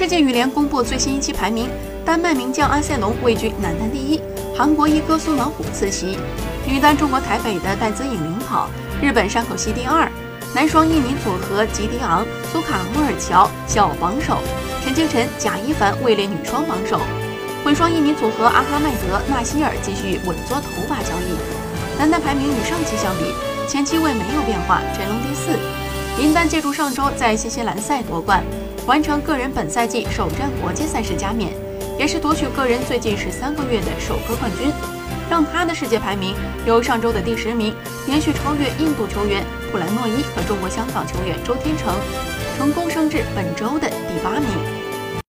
世界羽联公布最新一期排名，丹麦名将阿塞隆位居男单第一，韩国一哥苏芒虎次席。女单中国台北的戴资颖领跑，日本山口希第二。男双印尼组合吉迪昂、苏卡莫尔乔小榜首，陈清晨、贾一凡位列女双榜首。混双印尼组合阿哈迈德、纳希尔继续稳坐头把交椅。男单排名与上期相比，前七位没有变化，陈龙第四。林丹借助上周在新西兰赛夺冠，完成个人本赛季首战国际赛事加冕，也是夺取个人最近十三个月的首个冠军。让他的世界排名由上周的第十名连续超越印度球员普兰诺伊和中国香港球员周天成，成功升至本周的第八名。